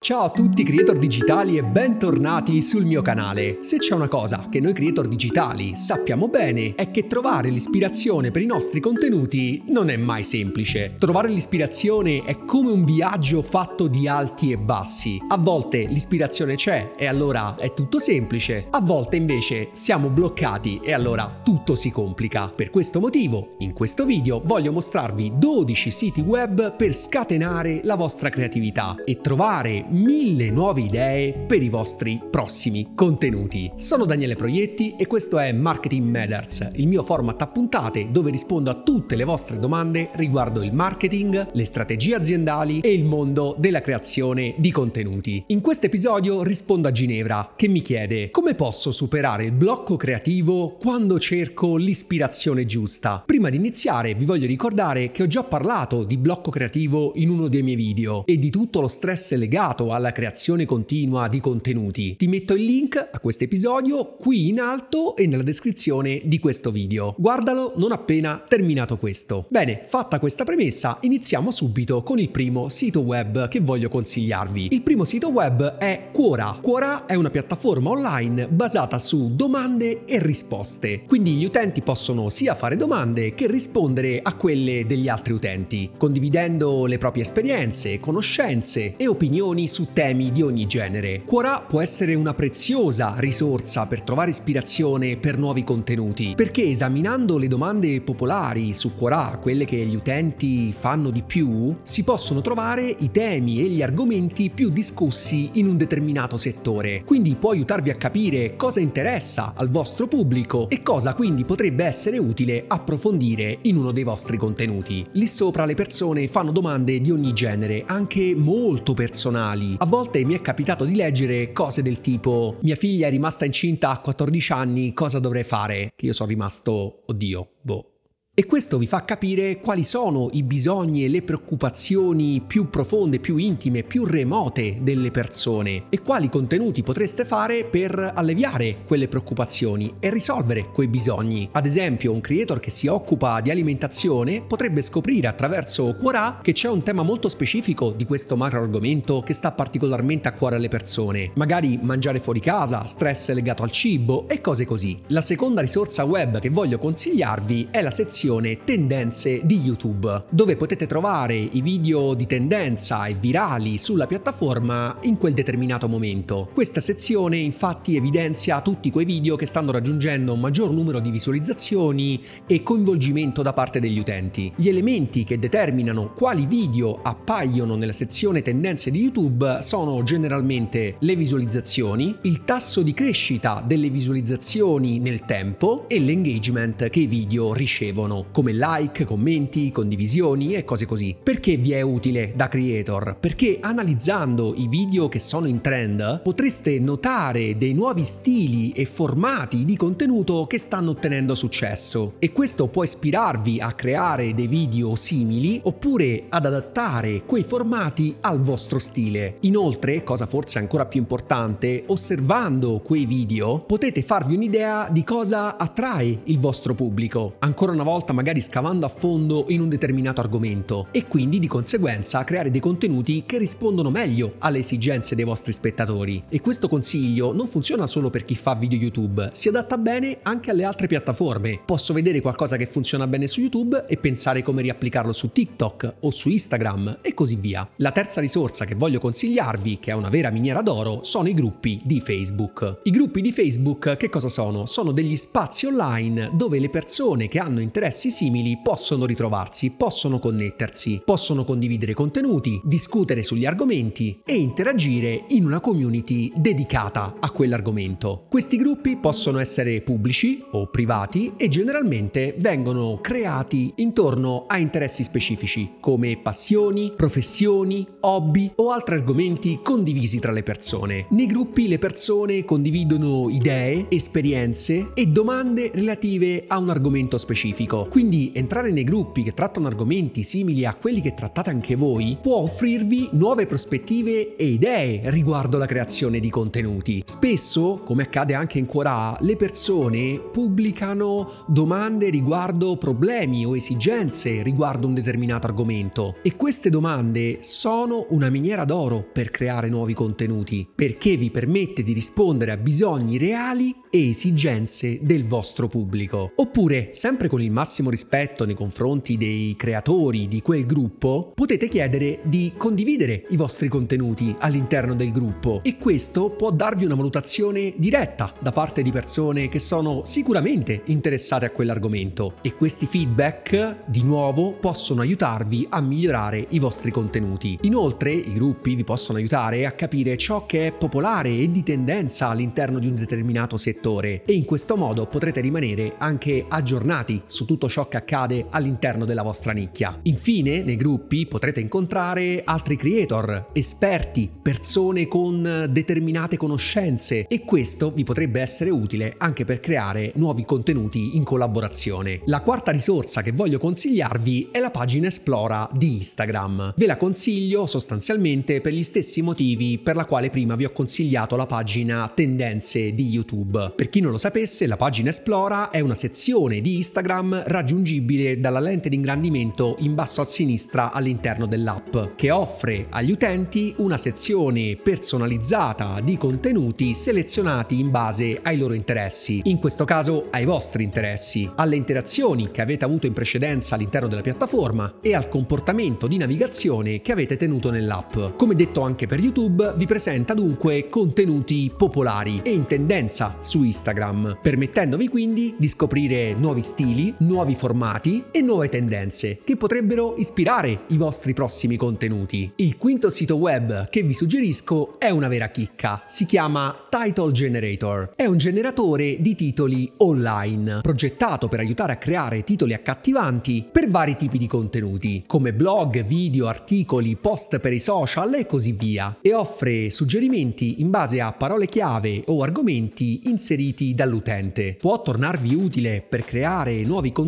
Ciao a tutti creator digitali e bentornati sul mio canale. Se c'è una cosa che noi creator digitali sappiamo bene è che trovare l'ispirazione per i nostri contenuti non è mai semplice. Trovare l'ispirazione è come un viaggio fatto di alti e bassi. A volte l'ispirazione c'è e allora è tutto semplice, a volte invece siamo bloccati e allora tutto si complica. Per questo motivo, in questo video voglio mostrarvi 12 siti web per scatenare la vostra creatività e trovare mille nuove idee per i vostri prossimi contenuti. Sono Daniele Proietti e questo è Marketing Matters, il mio format a puntate dove rispondo a tutte le vostre domande riguardo il marketing, le strategie aziendali e il mondo della creazione di contenuti. In questo episodio rispondo a Ginevra che mi chiede come posso superare il blocco creativo quando cerco l'ispirazione giusta. Prima di iniziare vi voglio ricordare che ho già parlato di blocco creativo in uno dei miei video e di tutto lo stress legato dedicato alla creazione continua di contenuti. Ti metto il link a questo episodio qui in alto e nella descrizione di questo video. Guardalo non appena terminato questo. Bene, fatta questa premessa, iniziamo subito con il primo sito web che voglio consigliarvi. Il primo sito web è Quora. Quora è una piattaforma online basata su domande e risposte. Quindi gli utenti possono sia fare domande che rispondere a quelle degli altri utenti, condividendo le proprie esperienze, conoscenze e opinioni su temi di ogni genere. Quora può essere una preziosa risorsa per trovare ispirazione per nuovi contenuti, perché esaminando le domande popolari su Quora, quelle che gli utenti fanno di più, si possono trovare i temi e gli argomenti più discussi in un determinato settore. Quindi può aiutarvi a capire cosa interessa al vostro pubblico e cosa quindi potrebbe essere utile approfondire in uno dei vostri contenuti. Lì sopra le persone fanno domande di ogni genere, anche molto personali banali. A volte mi è capitato di leggere cose del tipo mia figlia è rimasta incinta a 14 anni, cosa dovrei fare? Che io sono rimasto, oddio, boh e questo vi fa capire quali sono i bisogni e le preoccupazioni più profonde, più intime, più remote delle persone e quali contenuti potreste fare per alleviare quelle preoccupazioni e risolvere quei bisogni. Ad esempio, un creator che si occupa di alimentazione potrebbe scoprire attraverso Quora che c'è un tema molto specifico di questo macro argomento che sta particolarmente a cuore alle persone. Magari mangiare fuori casa, stress legato al cibo e cose così. La seconda risorsa web che voglio consigliarvi è la sezione sezione tendenze di YouTube, dove potete trovare i video di tendenza e virali sulla piattaforma in quel determinato momento. Questa sezione infatti evidenzia tutti quei video che stanno raggiungendo un maggior numero di visualizzazioni e coinvolgimento da parte degli utenti. Gli elementi che determinano quali video appaiono nella sezione tendenze di YouTube sono generalmente le visualizzazioni, il tasso di crescita delle visualizzazioni nel tempo e l'engagement che i video ricevono come like, commenti, condivisioni e cose così. Perché vi è utile da creator? Perché analizzando i video che sono in trend potreste notare dei nuovi stili e formati di contenuto che stanno ottenendo successo e questo può ispirarvi a creare dei video simili oppure ad adattare quei formati al vostro stile. Inoltre, cosa forse ancora più importante, osservando quei video potete farvi un'idea di cosa attrae il vostro pubblico. Ancora una volta volta magari scavando a fondo in un determinato argomento e quindi di conseguenza creare dei contenuti che rispondono meglio alle esigenze dei vostri spettatori. E questo consiglio non funziona solo per chi fa video YouTube, si adatta bene anche alle altre piattaforme. Posso vedere qualcosa che funziona bene su YouTube e pensare come riapplicarlo su TikTok o su Instagram e così via. La terza risorsa che voglio consigliarvi, che è una vera miniera d'oro, sono i gruppi di Facebook. I gruppi di Facebook che cosa sono? Sono degli spazi online dove le persone che hanno interessi interessi simili possono ritrovarsi, possono connettersi, possono condividere contenuti, discutere sugli argomenti e interagire in una community dedicata a quell'argomento. Questi gruppi possono essere pubblici o privati e generalmente vengono creati intorno a interessi specifici come passioni, professioni, hobby o altri argomenti condivisi tra le persone. Nei gruppi le persone condividono idee, esperienze e domande relative a un argomento specifico pubblico. Quindi entrare nei gruppi che trattano argomenti simili a quelli che trattate anche voi può offrirvi nuove prospettive e idee riguardo la creazione di contenuti. Spesso, come accade anche in Quora, le persone pubblicano domande riguardo problemi o esigenze riguardo un determinato argomento e queste domande sono una miniera d'oro per creare nuovi contenuti perché vi permette di rispondere a bisogni reali e esigenze del vostro pubblico. Oppure, sempre con il massimo rispetto nei confronti dei creatori di quel gruppo, potete chiedere di condividere i vostri contenuti all'interno del gruppo e questo può darvi una valutazione diretta da parte di persone che sono sicuramente interessate a quell'argomento e questi feedback di nuovo possono aiutarvi a migliorare i vostri contenuti. Inoltre, i gruppi vi possono aiutare a capire ciò che è popolare e di tendenza all'interno di un determinato settore e in questo modo potrete rimanere anche aggiornati su tutto ciò che accade all'interno della vostra nicchia. Infine, nei gruppi potrete incontrare altri creator, esperti, persone con determinate conoscenze e questo vi potrebbe essere utile anche per creare nuovi contenuti in collaborazione. La quarta risorsa che voglio consigliarvi è la pagina Esplora di Instagram. Ve la consiglio sostanzialmente per gli stessi motivi per la quale prima vi ho consigliato la pagina Tendenze di YouTube. Per chi non lo sapesse, la pagina Esplora è una sezione di Instagram raggiungibile dalla lente di ingrandimento in basso a sinistra all'interno dell'app, che offre agli utenti una sezione personalizzata di contenuti selezionati in base ai loro interessi, in questo caso ai vostri interessi, alle interazioni che avete avuto in precedenza all'interno della piattaforma e al comportamento di navigazione che avete tenuto nell'app. Come detto anche per YouTube, vi presenta dunque contenuti popolari e in tendenza su Instagram, permettendovi quindi di scoprire nuovi stili, nuovi formati e nuove tendenze che potrebbero ispirare i vostri prossimi contenuti. Il quinto sito web che vi suggerisco è una vera chicca, si chiama Title Generator. È un generatore di titoli online, progettato per aiutare a creare titoli accattivanti per vari tipi di contenuti, come blog, video, articoli, post per i social e così via, e offre suggerimenti in base a parole chiave o argomenti inseriti dall'utente. Può tornarvi utile per creare nuovi contenuti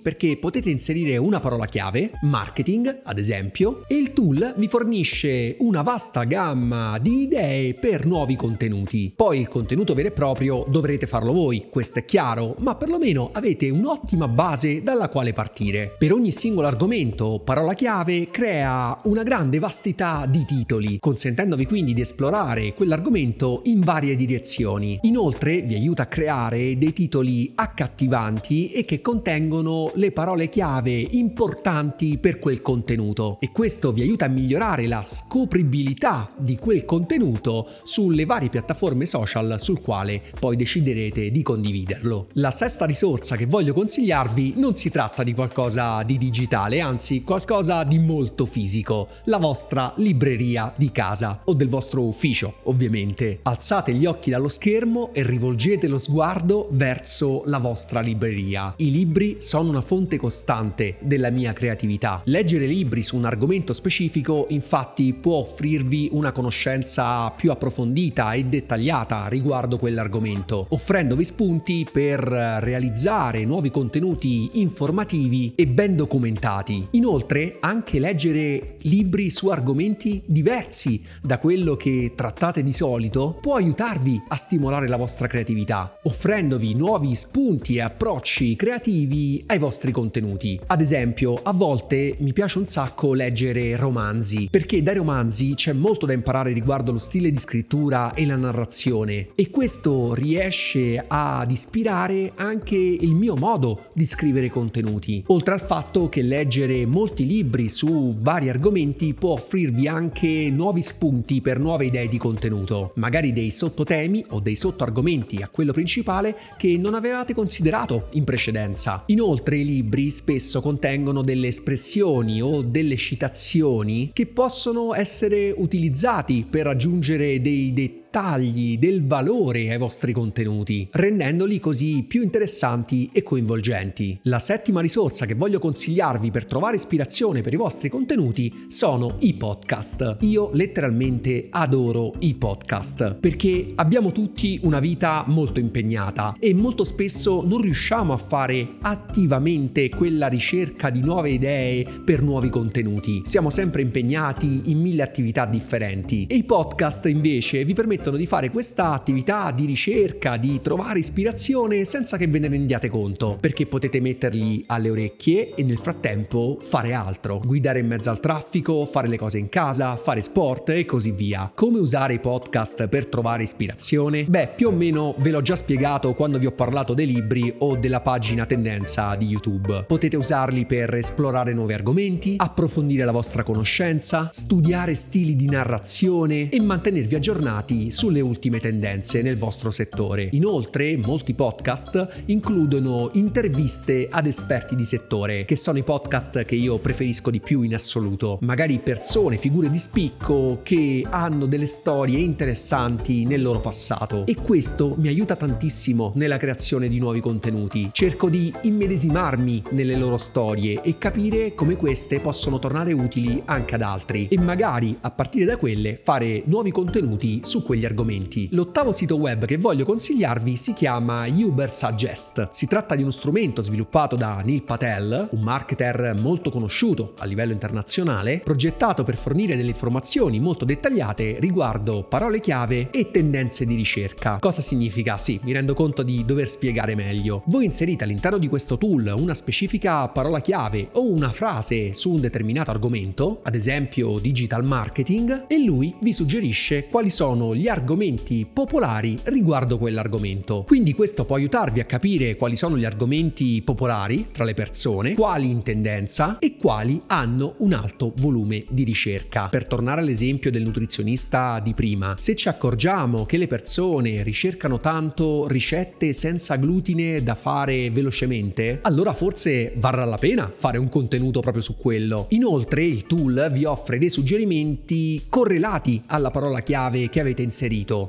perché potete inserire una parola chiave, marketing ad esempio, e il tool vi fornisce una vasta gamma di idee per nuovi contenuti. Poi il contenuto vero e proprio dovrete farlo voi, questo è chiaro, ma perlomeno avete un'ottima base dalla quale partire. Per ogni singolo argomento, parola chiave crea una grande vastità di titoli, consentendovi quindi di esplorare quell'argomento in varie direzioni. Inoltre vi aiuta a creare dei titoli accattivanti e che contengono le parole chiave importanti per quel contenuto e questo vi aiuta a migliorare la scopribilità di quel contenuto sulle varie piattaforme social sul quale poi deciderete di condividerlo. La sesta risorsa che voglio consigliarvi non si tratta di qualcosa di digitale, anzi qualcosa di molto fisico, la vostra libreria di casa o del vostro ufficio, ovviamente. Alzate gli occhi dallo schermo e rivolgete lo sguardo verso la vostra libreria. I libri sono una fonte costante della mia creatività. Leggere libri su un argomento specifico infatti può offrirvi una conoscenza più approfondita e dettagliata riguardo quell'argomento, offrendovi spunti per realizzare nuovi contenuti informativi e ben documentati. Inoltre, anche leggere libri su argomenti diversi da quello che trattate di solito può aiutarvi a stimolare la vostra creatività, offrendovi nuovi spunti e approcci creativi ai vostri contenuti. Ad esempio, a volte mi piace un sacco leggere romanzi, perché dai romanzi c'è molto da imparare riguardo lo stile di scrittura e la narrazione e questo riesce ad ispirare anche il mio modo di scrivere contenuti. Oltre al fatto che leggere molti libri su vari argomenti può offrirvi anche nuovi spunti per nuove idee di contenuto, magari dei sottotemi o dei sottoargomenti a quello principale che non avevate considerato in precedenza. Inoltre i libri spesso contengono delle espressioni o delle citazioni che possono essere utilizzati per raggiungere dei dettagli dettagli, del valore ai vostri contenuti, rendendoli così più interessanti e coinvolgenti. La settima risorsa che voglio consigliarvi per trovare ispirazione per i vostri contenuti sono i podcast. Io letteralmente adoro i podcast perché abbiamo tutti una vita molto impegnata e molto spesso non riusciamo a fare attivamente quella ricerca di nuove idee per nuovi contenuti. Siamo sempre impegnati in mille attività differenti e i podcast invece vi permettono di fare questa attività di ricerca, di trovare ispirazione senza che ve ne rendiate conto, perché potete metterli alle orecchie e nel frattempo fare altro, guidare in mezzo al traffico, fare le cose in casa, fare sport e così via. Come usare i podcast per trovare ispirazione? Beh, più o meno ve l'ho già spiegato quando vi ho parlato dei libri o della pagina tendenza di YouTube. Potete usarli per esplorare nuovi argomenti, approfondire la vostra conoscenza, studiare stili di narrazione e mantenervi aggiornati sulle ultime tendenze nel vostro settore. Inoltre, molti podcast includono interviste ad esperti di settore, che sono i podcast che io preferisco di più in assoluto. Magari persone, figure di spicco che hanno delle storie interessanti nel loro passato e questo mi aiuta tantissimo nella creazione di nuovi contenuti. Cerco di immedesimarmi nelle loro storie e capire come queste possono tornare utili anche ad altri e magari a partire da quelle fare nuovi contenuti su quegli argomenti. L'ottavo sito web che voglio consigliarvi si chiama Uber Suggest. Si tratta di uno strumento sviluppato da Neil Patel, un marketer molto conosciuto a livello internazionale, progettato per fornire delle informazioni molto dettagliate riguardo parole chiave e tendenze di ricerca. Cosa significa? Sì, mi rendo conto di dover spiegare meglio. Voi inserite all'interno di questo tool una specifica parola chiave o una frase su un determinato argomento, ad esempio digital marketing, e lui vi suggerisce quali sono gli argomenti popolari riguardo quell'argomento. Quindi questo può aiutarvi a capire quali sono gli argomenti popolari tra le persone, quali in tendenza e quali hanno un alto volume di ricerca. Per tornare all'esempio del nutrizionista di prima, se ci accorgiamo che le persone ricercano tanto ricette senza glutine da fare velocemente, allora forse varrà la pena fare un contenuto proprio su quello. Inoltre il tool vi offre dei suggerimenti correlati alla parola chiave che avete inserito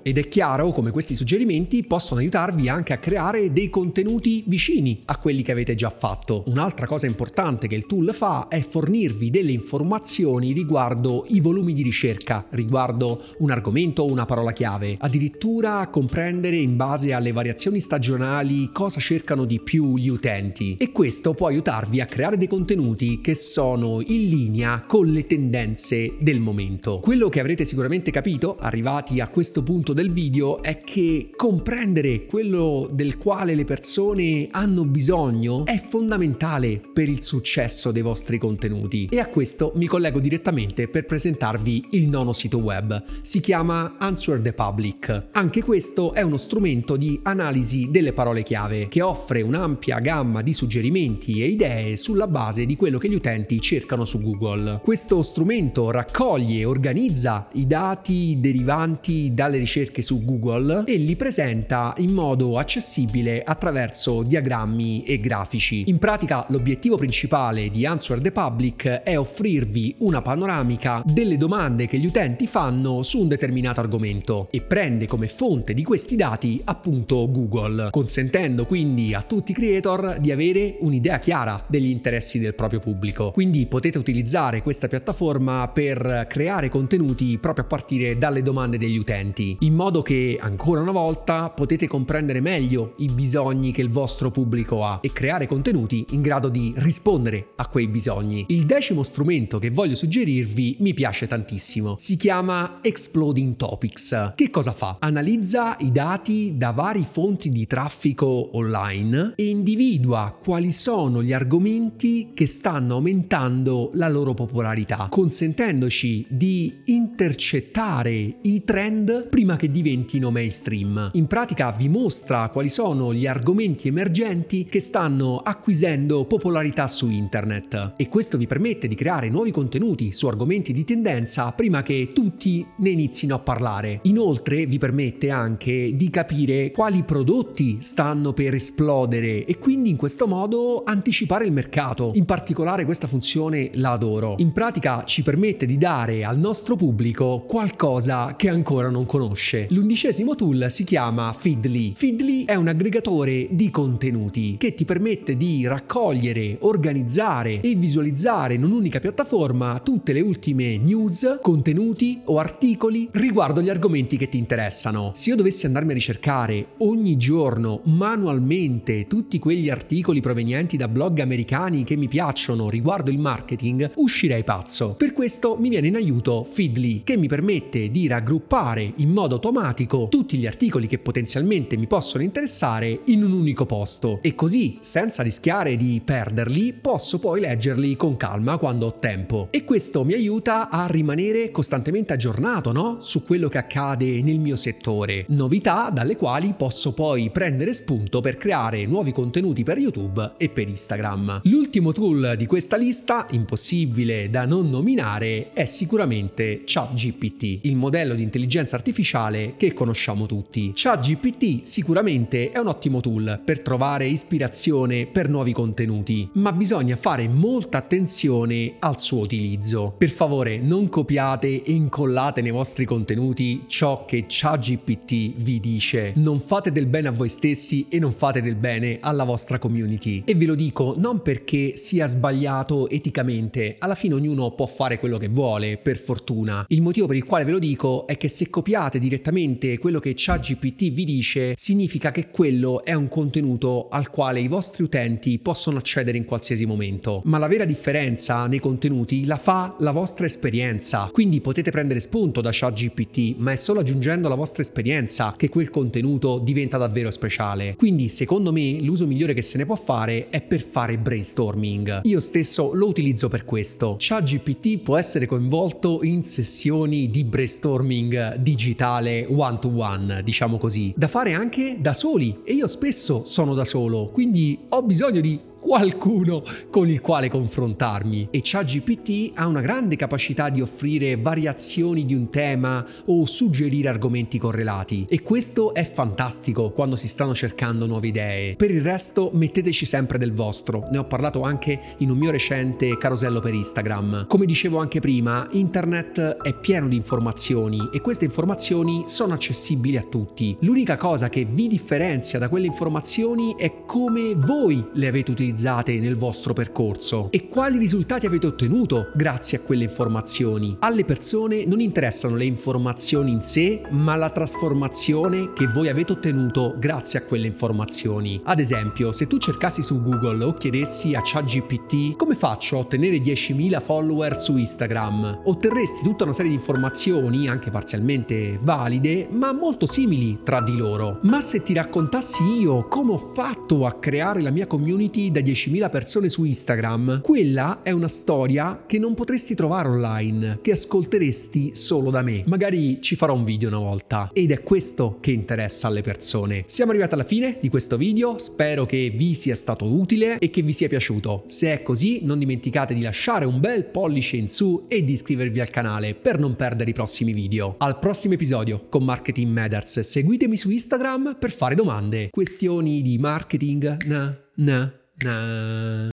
ed è chiaro come questi suggerimenti possono aiutarvi anche a creare dei contenuti vicini a quelli che avete già fatto. Un'altra cosa importante che il tool fa è fornirvi delle informazioni riguardo i volumi di ricerca, riguardo un argomento o una parola chiave, addirittura comprendere in base alle variazioni stagionali cosa cercano di più gli utenti e questo può aiutarvi a creare dei contenuti che sono in linea con le tendenze del momento. Quello che avrete sicuramente capito, arrivati a questo punto del video, è che comprendere quello del quale le persone hanno bisogno è fondamentale per il successo dei vostri contenuti. E a questo mi collego direttamente per presentarvi il nono sito web. Si chiama Answer the Public. Anche questo è uno strumento di analisi delle parole chiave che offre un'ampia gamma di suggerimenti e idee sulla base di quello che gli utenti cercano su Google. Questo strumento raccoglie e organizza i dati derivanti dalle ricerche su Google e li presenta in modo accessibile attraverso diagrammi e grafici. In pratica l'obiettivo principale di Answer the Public è offrirvi una panoramica delle domande che gli utenti fanno su un determinato argomento e prende come fonte di questi dati appunto Google, consentendo quindi a tutti i creator di avere un'idea chiara degli interessi del proprio pubblico. Quindi potete utilizzare questa piattaforma per creare contenuti proprio a partire dalle domande degli utenti, in modo che ancora una volta potete comprendere meglio i bisogni che il vostro pubblico ha e creare contenuti in grado di rispondere a quei bisogni. Il decimo strumento che voglio suggerirvi mi piace tantissimo. Si chiama Exploding Topics. Che cosa fa? Analizza i dati da vari fonti di traffico online e individua quali sono gli argomenti che stanno aumentando la loro popolarità, consentendoci di intercettare i trend prima che diventino mainstream. In pratica vi mostra quali sono gli argomenti emergenti che stanno acquisendo popolarità su internet e questo vi permette di creare nuovi contenuti su argomenti di tendenza prima che tutti ne inizino a parlare. Inoltre vi permette anche di capire quali prodotti stanno per esplodere e quindi in questo modo anticipare il mercato. In particolare questa funzione la adoro. In pratica ci permette di dare al nostro pubblico qualcosa che ancora non conosce. L'undicesimo tool si chiama Feedly. Feedly è un aggregatore di contenuti che ti permette di raccogliere, organizzare e visualizzare in un'unica piattaforma tutte le ultime news, contenuti o articoli riguardo gli argomenti che ti interessano. Se io dovessi andarmi a ricercare ogni giorno manualmente tutti quegli articoli provenienti da blog americani che mi piacciono riguardo il marketing, uscirei pazzo. Per questo mi viene in aiuto Feedly, che mi permette di raggruppare in modo automatico tutti gli articoli che potenzialmente mi possono interessare in un unico posto e così, senza rischiare di perderli, posso poi leggerli con calma quando ho tempo. E questo mi aiuta a rimanere costantemente aggiornato, no? Su quello che accade nel mio settore. Novità dalle quali posso poi prendere spunto per creare nuovi contenuti per YouTube e per Instagram. L'ultimo tool di questa lista, impossibile da non nominare, è sicuramente ChatGPT, il modello di intelligenza artificiale che conosciamo tutti. ChatGPT sicuramente è un ottimo tool per trovare ispirazione per nuovi contenuti, ma bisogna fare molta attenzione al suo utilizzo. Per favore, non copiate e incollate nei vostri contenuti ciò che ChatGPT vi dice. Non fate del bene a voi stessi e non fate del bene alla vostra community. E ve lo dico non perché sia sbagliato eticamente, alla fine ognuno può fare quello che vuole, per fortuna. Il motivo per il quale ve lo dico è che se copiate direttamente quello che ChatGPT vi dice, significa che quello è un contenuto al quale i vostri utenti possono accedere in qualsiasi momento. Ma la vera differenza nei contenuti la fa la vostra esperienza. Quindi potete prendere spunto da ChatGPT, ma è solo aggiungendo la vostra esperienza che quel contenuto diventa davvero speciale. Quindi, secondo me, l'uso migliore che se ne può fare è per fare brainstorming. Io stesso lo utilizzo per questo. ChatGPT può essere coinvolto in sessioni di brainstorming digitale one to one, diciamo così, da fare anche da soli. E io spesso sono da solo, quindi ho bisogno di qualcuno con il quale confrontarmi e ChatGPT ha una grande capacità di offrire variazioni di un tema o suggerire argomenti correlati e questo è fantastico quando si stanno cercando nuove idee. Per il resto metteteci sempre del vostro, ne ho parlato anche in un mio recente carosello per Instagram. Come dicevo anche prima, internet è pieno di informazioni e queste informazioni sono accessibili a tutti. L'unica cosa che vi differenzia da quelle informazioni è come voi le avete utilizzate utilizzate nel vostro percorso e quali risultati avete ottenuto grazie a quelle informazioni. Alle persone non interessano le informazioni in sé, ma la trasformazione che voi avete ottenuto grazie a quelle informazioni. Ad esempio, se tu cercassi su Google o chiedessi a ChatGPT come faccio a ottenere 10.000 follower su Instagram, otterresti tutta una serie di informazioni, anche parzialmente valide, ma molto simili tra di loro. Ma se ti raccontassi io come ho fatto a creare la mia community da 10.000 persone su Instagram, quella è una storia che non potresti trovare online, che ascolteresti solo da me. Magari ci farò un video una volta ed è questo che interessa alle persone. Siamo arrivati alla fine di questo video, spero che vi sia stato utile e che vi sia piaciuto. Se è così non dimenticate di lasciare un bel pollice in su e di iscrivervi al canale per non perdere i prossimi video. Al prossimo episodio con Marketing Matters, seguitemi su Instagram per fare domande, questioni di marketing, na na. 那